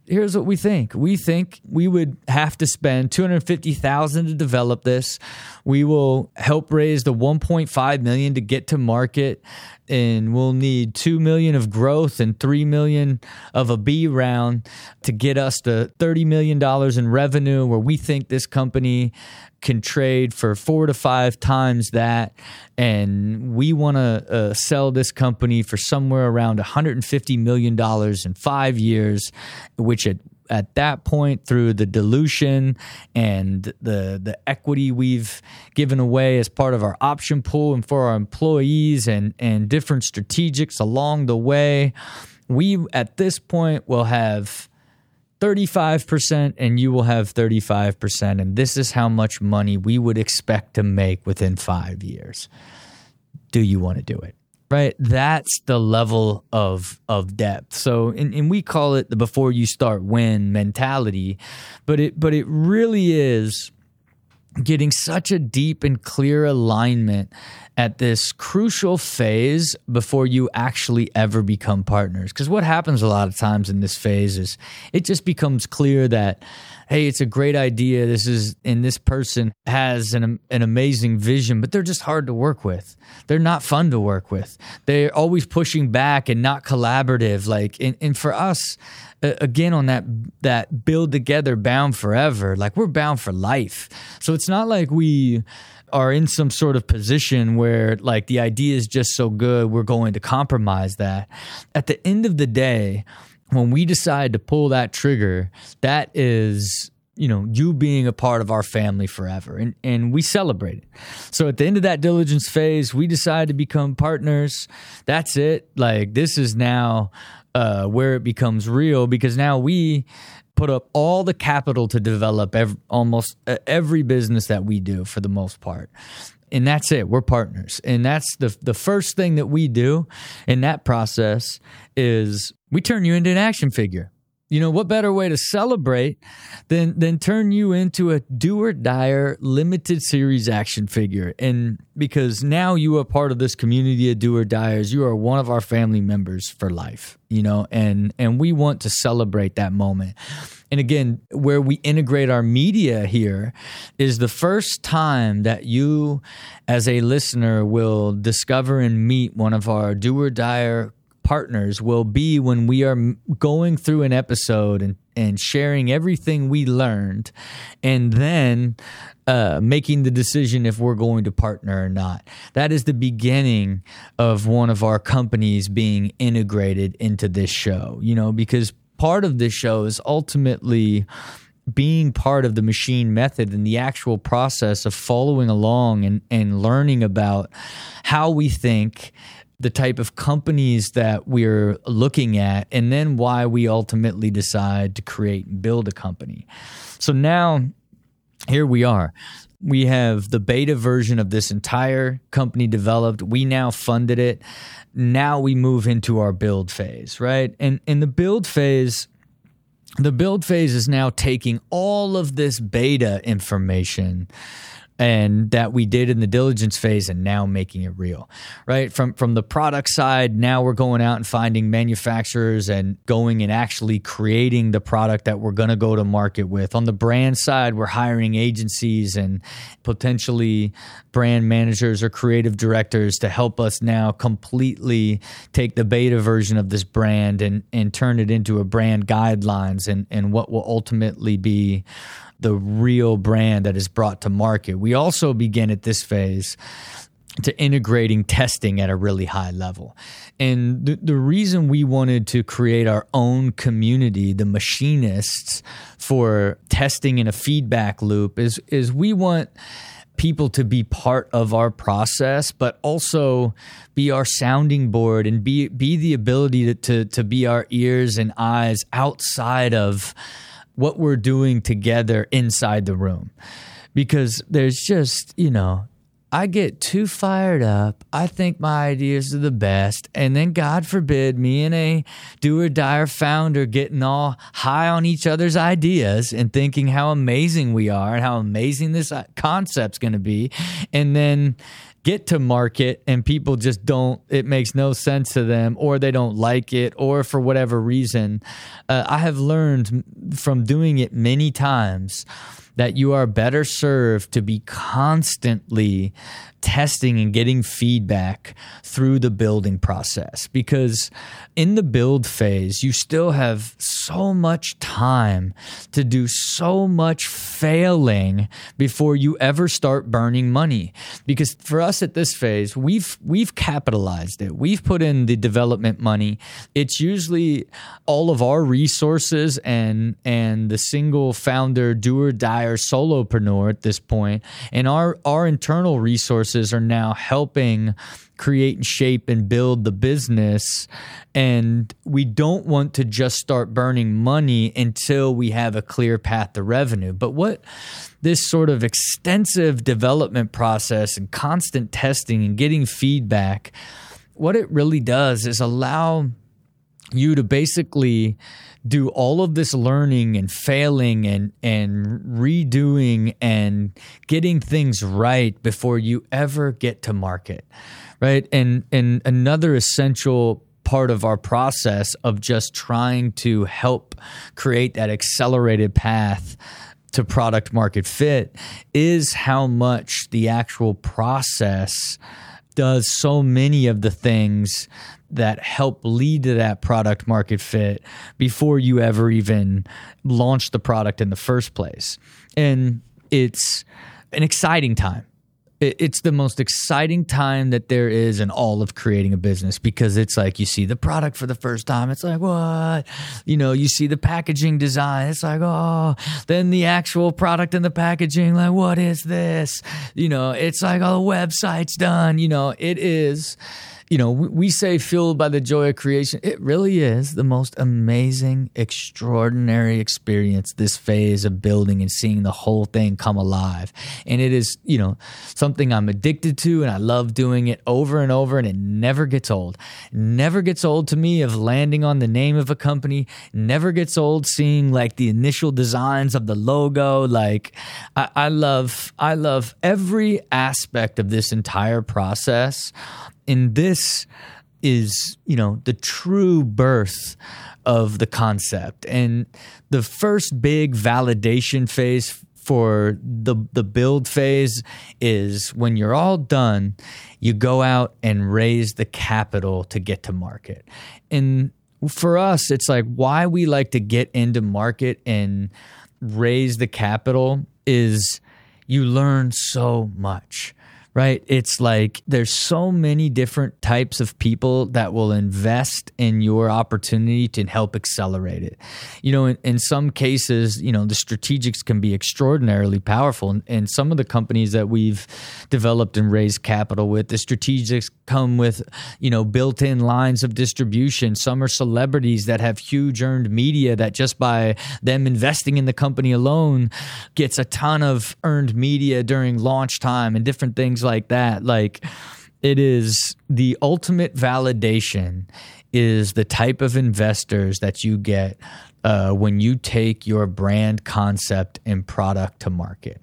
here's what we think. We think we would have to spend 250,000 to develop this. We will help raise the 1.5 million to get to market and we'll need 2 million of growth and 3 million of a B round to get us to 30 million dollars in revenue where we think this company can trade for 4 to 5 times that. And we want to uh, sell this company for somewhere around 150 million dollars in 5 years which at at that point through the dilution and the the equity we've given away as part of our option pool and for our employees and and different strategics along the way we at this point will have 35% and you will have 35% and this is how much money we would expect to make within 5 years. Do you want to do it right? That's the level of of depth. So and, and, we call it the before you start win mentality but it but it really is getting such a deep and clear alignment at this crucial phase before you actually ever become partners. Because what happens a lot of times in this phase is it just becomes clear that hey, it's a great idea. This is, and this person has an, an amazing vision, but they're just hard to work with. They're not fun to work with. They're always pushing back and not collaborative. Like, and, and for us, again, on that, that build together, bound forever, like we're bound for life. So it's not like we, are in some sort of position where like the idea is just so good we're going to compromise that at the end of the day when we decide to pull that trigger, that is you know you being a part of our family forever and and we celebrate it. So at the end of that diligence phase we decide to become partners. That's it. Like this is now uh, where it becomes real because now we put up all the capital to develop almost every business that we do for the most part and that's it. We're partners. And that's the the first thing that we do in that process is we turn you into an action figure. You know what better way to celebrate than than turn you into a do or die limited series action figure? And because now you are part of this community of do or diers you are one of our family members for life you know and and we want to celebrate that moment and again where we integrate our media here is the first time that you as a listener will discover and meet one of our do or dier partners will be when we are going through an episode and, and sharing everything we learned and then uh, making the decision if we're going to partner or not. That is the beginning of one of our companies being integrated into this show, you know, because part of this show is ultimately being part of the machine method and the actual process of following along and, and learning about how we think the type of companies that we're looking at and then why we ultimately decide to create and build a company. So now here we are we have the beta version of this entire company developed. We now funded it. Now we move into our build phase right? And in the build phase the build phase is now taking all of this beta information and that we did in the diligence phase and now making it real right? From from the product side now we're going out and finding manufacturers and going and actually creating the product that we're going to go to market with. On the brand side we're hiring agencies and potentially brand managers or creative directors to help us now completely take the beta version of this brand and and turn it into a brand guidelines and and what will ultimately be the real brand that is brought to market. We also begin at this phase to integrating testing at a really high level. And the, the reason we wanted to create our own community, the machinists, for testing in a feedback loop is, is we want people to be part of our process, but also be our sounding board and be be the ability to, to, to be our ears and eyes outside of what we're doing together inside the room. Because there's just, you know, I get too fired up. I think my ideas are the best. And then, God forbid, me and a do or die founder getting all high on each other's ideas and thinking how amazing we are and how amazing this uh, concept's going to be. And then get to market and people just don't it makes no sense to them or they don't like it or for whatever reason uh, i have learned from doing it many times that you are better served to be constantly testing and getting feedback through the building process because in the build phase, you still have so much time to do so much failing before you ever start burning money. Because for us at this phase, we've we've capitalized it. We've put in the development money. It's usually all of our resources and and the single founder, do or die or solopreneur at this point, and our our internal resources are now helping create and shape and build the business. And we don't want to just start burning money until we have a clear path to revenue. But what this sort of extensive development process and constant testing and getting feedback, what it really does is allow you to basically do all of this learning and failing and and redoing and getting things right before you ever get to market right? And and another essential part of our process of just trying to help create that accelerated path to product market fit is how much the actual process does so many of the things that help lead to that product market fit before you ever even launch the product in the first place. And it's an exciting time it's the most exciting time that there is in all of creating a business because it's like you see the product for the first time. It's like, what? You know, you see the packaging design. It's like, oh, then the actual product and the packaging, like, what is this? You know, it's like, oh, the website's done. You know, it is you know, we say fueled by the joy of creation. It really is the most amazing, extraordinary experience, this phase of building and seeing the whole thing come alive. And it is, you know, something I'm addicted to and I love doing it over and over and it never gets old. never gets old to me of landing on the name of a company. Never gets old seeing like the initial designs of the logo. Like I, I love, I love every aspect of this entire process and this is you know the true birth of the concept and the first big validation phase for the the build phase is when you're all done, you go out and raise the capital to get to market. And for us, it's like why we like to get into market and raise the capital is you learn so much right? It's like there's so many different types of people that will invest in your opportunity to help accelerate it. You know, in, in some cases, you know, the strategics can be extraordinarily powerful. And, and some of the companies that we've developed and raised capital with, the strategics come with, you know, built in lines of distribution. Some are celebrities that have huge earned media that just by them investing in the company alone gets a ton of earned media during launch time and different things like that. Like it is the ultimate validation is the type of investors that you get uh, when you take your brand concept and product to market.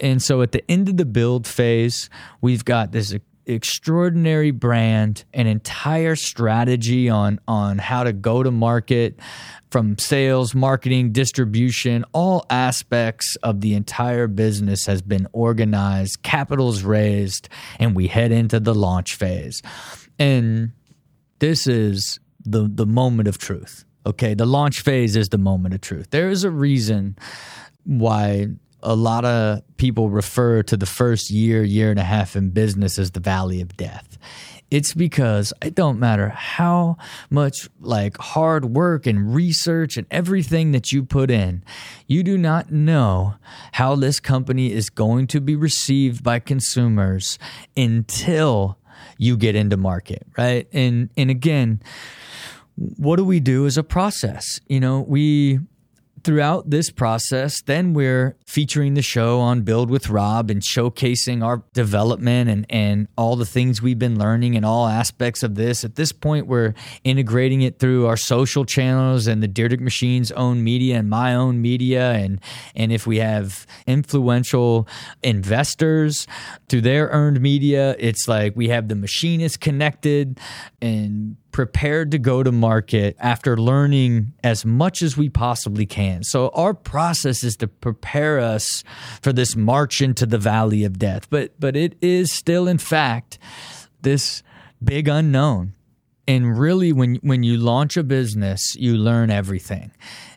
And so at the end of the build phase, we've got this extraordinary brand, an entire strategy on on how to go to market from sales, marketing, distribution, all aspects of the entire business has been organized, capital's raised, and we head into the launch phase. And this is the the moment of truth. Okay, the launch phase is the moment of truth. There is a reason why a lot of people refer to the first year, year and a half in business as the valley of death. It's because it don't matter how much like hard work and research and everything that you put in, you do not know how this company is going to be received by consumers until you get into market, right? And and again, what do we do as a process? You know, we throughout this process, then we're featuring the show on Build with Rob and showcasing our development and, and all the things we've been learning in all aspects of this. At this point, we're integrating it through our social channels and the Dyrdek Machine's own media and my own media. And, and if we have influential investors through their earned media, it's like we have the machinist connected and prepared to go to market after learning as much as we possibly can. So our process is to prepare us for this march into the valley of death. But but it is still in fact this big unknown. And really when when you launch a business, you learn everything.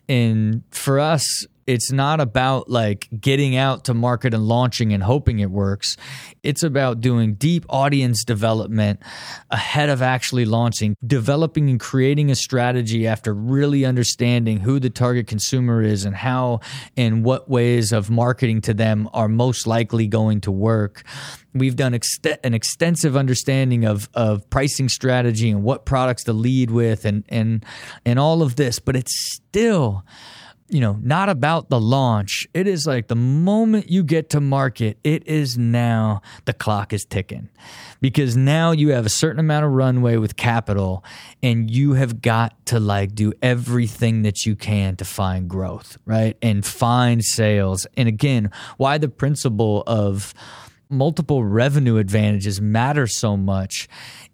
And for us, it's not about like getting out to market and launching and hoping it works. It's about doing deep audience development ahead of actually launching, developing and creating a strategy after really understanding who the target consumer is and how and what ways of marketing to them are most likely going to work. We've done an extensive understanding of, of pricing strategy and what products to lead with and, and, and all of this, but it's still you know, not about the launch. It is like the moment you get to market, it is now the clock is ticking because now you have a certain amount of runway with capital and you have got to like do everything that you can to find growth, right? And find sales. And again, why the principle of multiple revenue advantages matter so much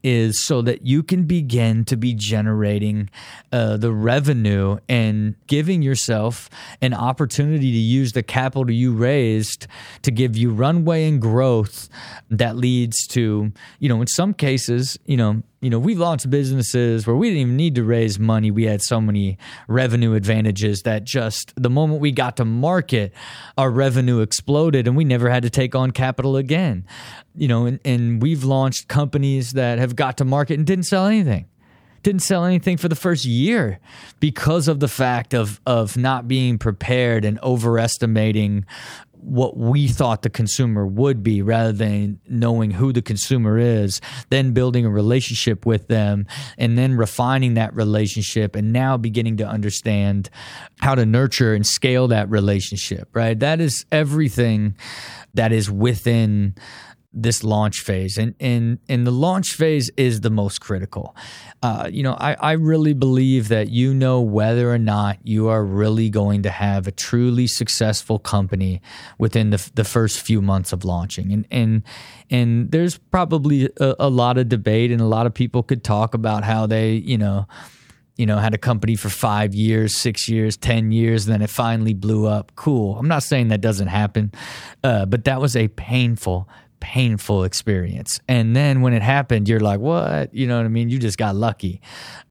is so that you can begin to be generating uh, the revenue and giving yourself an opportunity to use the capital you raised to give you runway and growth that leads to, you know, in some cases, you know, you know, we launched businesses where we didn't even need to raise money. We had so many revenue advantages that just the moment we got to market, our revenue exploded and we never had to take on capital again. You know, and, and we've launched companies that have got to market and didn't sell anything didn't sell anything for the first year because of the fact of of not being prepared and overestimating what we thought the consumer would be rather than knowing who the consumer is, then building a relationship with them and then refining that relationship and now beginning to understand how to nurture and scale that relationship, right? That is everything that is within this launch phase and and and the launch phase is the most critical uh, you know I, I really believe that you know whether or not you are really going to have a truly successful company within the, the first few months of launching and and and there's probably a, a lot of debate and a lot of people could talk about how they you know you know, had a company for five years, six years, 10 years, and then it finally blew up. Cool. I'm not saying that doesn't happen, uh, but that was a painful, painful experience. And then when it happened, you're like, what? You know what I mean? You just got lucky.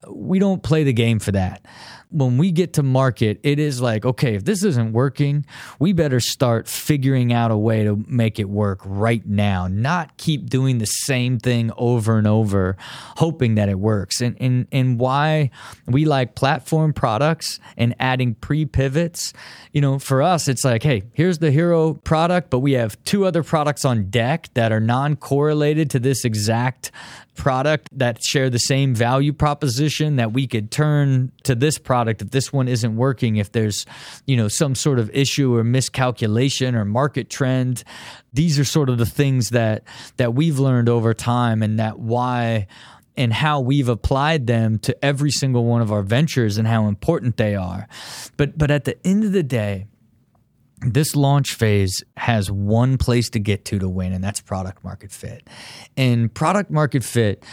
We don't play the game for that when we get to market, it is like, okay, if this isn't working, we better start figuring out a way to make it work right now, not keep doing the same thing over and over, hoping that it works. And and and why we like platform products and adding pre-pivots, you know, for us, it's like, hey, here's the hero product, but we have two other products on deck that are non-correlated to this exact product that share the same value proposition that we could turn to this product if this one isn't working if there's you know some sort of issue or miscalculation or market trend. These are sort of the things that that we've learned over time and that why and how we've applied them to every single one of our ventures and how important they are. But but at the end of the day this launch phase has one place to get to to win, and that's product market fit. And product market fit,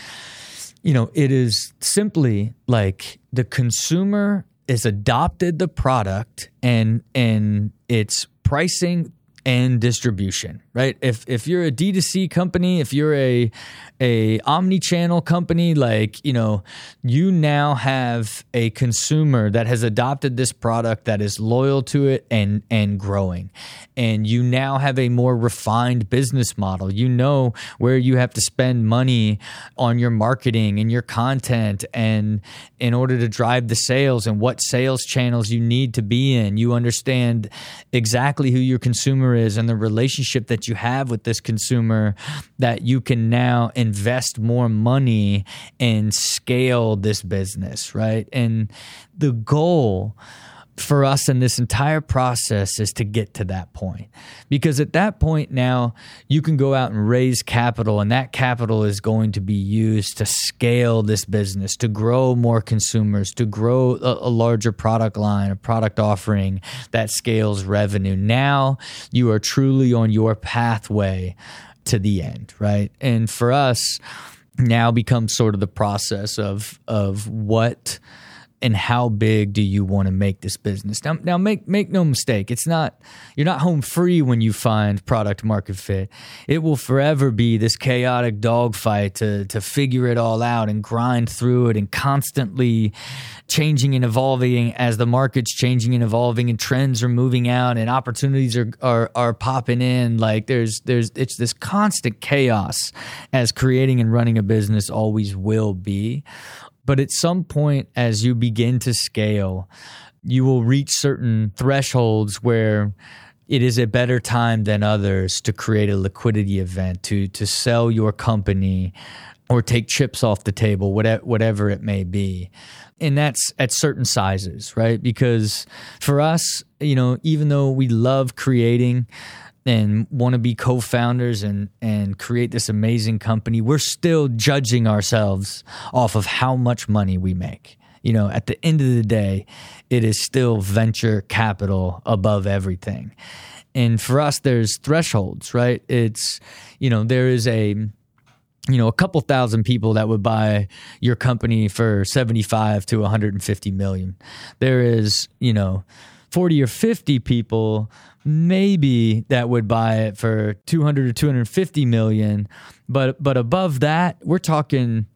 you know, it is simply like the consumer has adopted the product and and its pricing and distribution, right? If if you're a D2C company, if you're a a omni-channel company, like, you know, you now have a consumer that has adopted this product that is loyal to it and and growing. And you now have a more refined business model. You know where you have to spend money on your marketing and your content and in order to drive the sales and what sales channels you need to be in. You understand exactly who your consumer is and the relationship that you have with this consumer that you can now invest more money and scale this business, right? And the goal for us in this entire process is to get to that point. Because at that point now, you can go out and raise capital, and that capital is going to be used to scale this business, to grow more consumers, to grow a, a larger product line, a product offering that scales revenue. Now you are truly on your pathway to the end, right? And for us, now becomes sort of the process of of what and how big do you want to make this business? Now, now make make no mistake, it's not you're not home free when you find product market fit. It will forever be this chaotic dogfight to to figure it all out and grind through it and constantly changing and evolving as the market's changing and evolving and trends are moving out and opportunities are are, are popping in. Like there's there's it's this constant chaos as creating and running a business always will be. But at some point, as you begin to scale, you will reach certain thresholds where it is a better time than others to create a liquidity event, to to sell your company or take chips off the table, whatever, whatever it may be. And that's at certain sizes, right? Because for us, you know, even though we love creating, and want to be co-founders and and create this amazing company we're still judging ourselves off of how much money we make. You know at the end of the day it is still venture capital above everything. And for us there's thresholds right? It's you know there is a you know a couple thousand people that would buy your company for 75 to 150 million. There is you know 40 or 50 people maybe that would buy it for 200 or 250 million. But but above that we're talking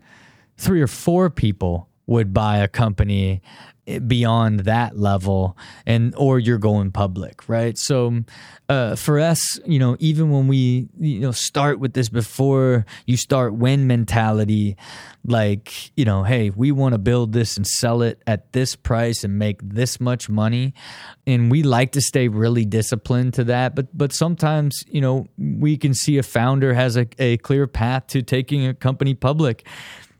three or four people would buy a company beyond that level and or you're going public right? So uh, for us you know even win we you know start with this before you start when mentality like you know hey we want to build this and sell it at this price and make this much money. And we like to stay really disciplined to that. But but sometimes you know we can see a founder has a, a clear path to taking a company public.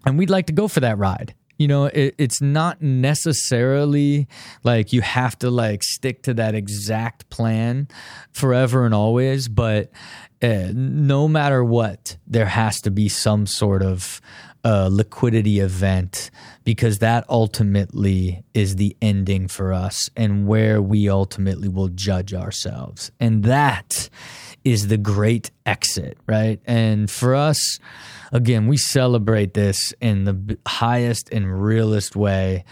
And we'd like to go for that ride you know it, it's not necessarily like you have to like stick to that exact plan forever and always but uh, no matter what there has to be some sort of uh, liquidity event because that ultimately is the ending for us and where we ultimately will judge ourselves. And that is the great exit, right? And for us, again, we celebrate this in the highest and realest way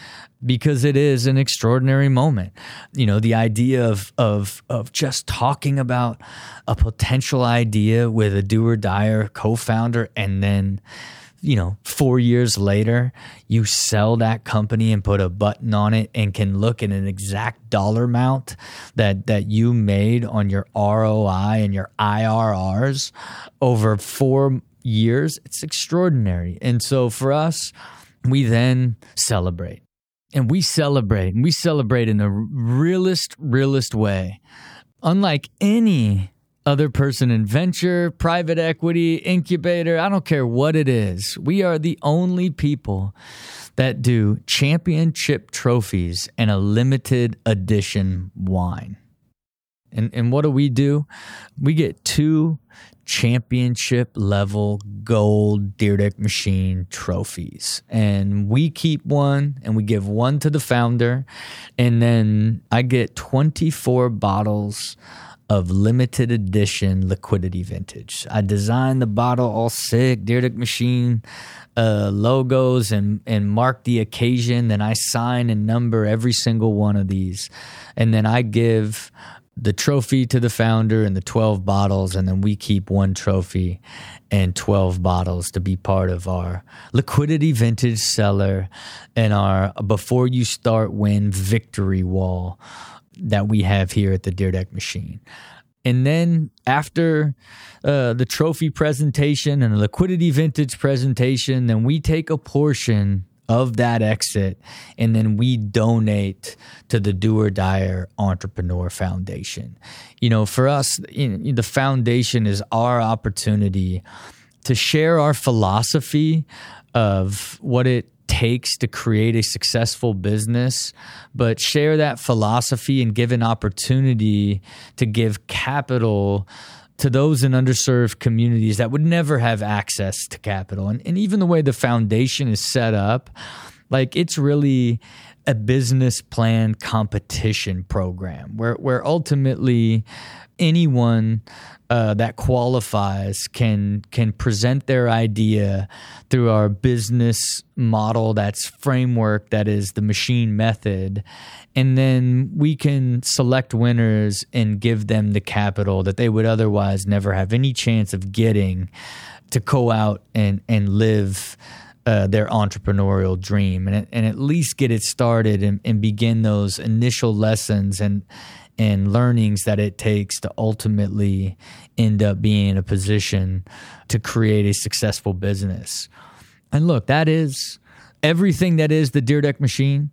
because it is an extraordinary moment. You know, the idea of of of just talking about a potential idea with a do or dyer co-founder and then you know, four years later, you sell that company and put a button on it and can look at an exact dollar amount that that you made on your ROI and your IRRs over four years. It's extraordinary. And so for us, we then celebrate. And we celebrate. And we celebrate in a realist, realist way. Unlike any other person in venture, private equity, incubator, I don't care what it is. We are the only people that do championship trophies and a limited edition wine. And, and what do we do? We get two championship level gold Dyrdek machine trophies. And we keep one and we give one to the founder. And then I get 24 bottles of limited edition liquidity vintage. I designed the bottle all sick, Dyrdek machine uh, logos and and mark the occasion. Then I sign and number every single one of these, and then I give the trophy to the founder and the 12 bottles and then we keep one trophy and 12 bottles to be part of our liquidity vintage cellar and our before you start win victory wall that we have here at the Dyrdek machine. And then after uh, the trophy presentation and the liquidity vintage presentation, then we take a portion of that exit and then we donate to the Do or Dyer Entrepreneur Foundation. You know, for us, the foundation is our opportunity to share our philosophy of what it takes to create a successful business, but share that philosophy and give an opportunity to give capital to those in underserved communities that would never have access to capital. And, and even the way the foundation is set up, like it's really a business plan competition program where, where ultimately anyone uh, that qualifies can can present their idea through our business model that's framework that is the machine method. And then we can select winners and give them the capital that they would otherwise never have any chance of getting to go out and and live uh, their entrepreneurial dream and, and at least get it started and, and begin those initial lessons and and learnings that it takes to ultimately end up being in a position to create a successful business. And look, that is everything that is the Dyrdek machine.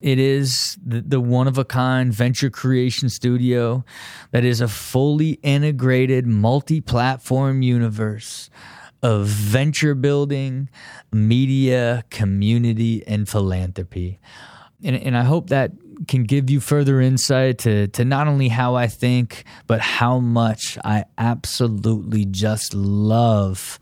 It is the, the one of a kind venture creation studio that is a fully integrated multi platform universe of venture building, media, community, and philanthropy. And, and I hope that can give you further insight to, to not only how I think, but how much I absolutely just love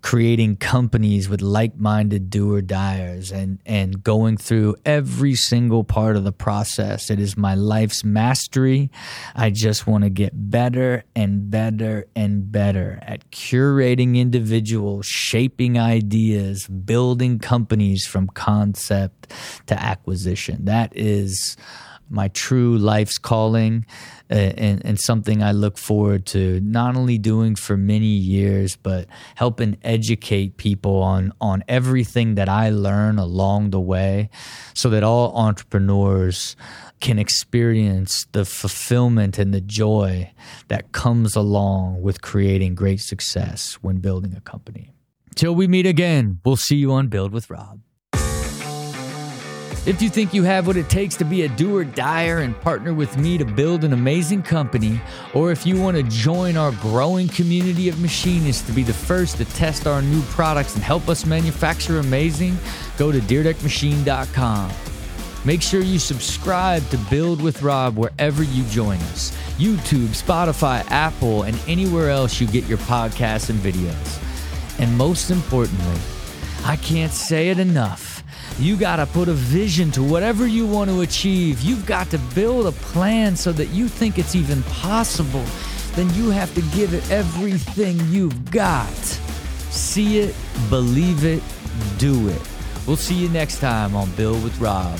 creating companies with like-minded doer dyers and and going through every single part of the process. It is my life's mastery. I just want to get better and better and better at curating individuals shaping ideas building companies from concept to acquisition. That is my true life's calling uh, and, and something I look forward to not only doing for many years, but helping educate people on, on everything that I learn along the way so that all entrepreneurs can experience the fulfillment and the joy that comes along with creating great success when building a company. Till we meet again, we'll see you on Build with Rob. If you think you have what it takes to be a do or dyer and partner with me to build an amazing company, or if you want to join our growing community of machinists to be the first to test our new products and help us manufacture amazing, go to DyrdekMachine.com. Make sure you subscribe to Build with Rob wherever you join us YouTube, Spotify, Apple, and anywhere else you get your podcasts and videos. And most importantly, I can't say it enough you got to put a vision to whatever you want to achieve. You've got to build a plan so that you think it's even possible. Then you have to give it everything you've got. See it, believe it, do it. We'll see you next time on Build with Rob.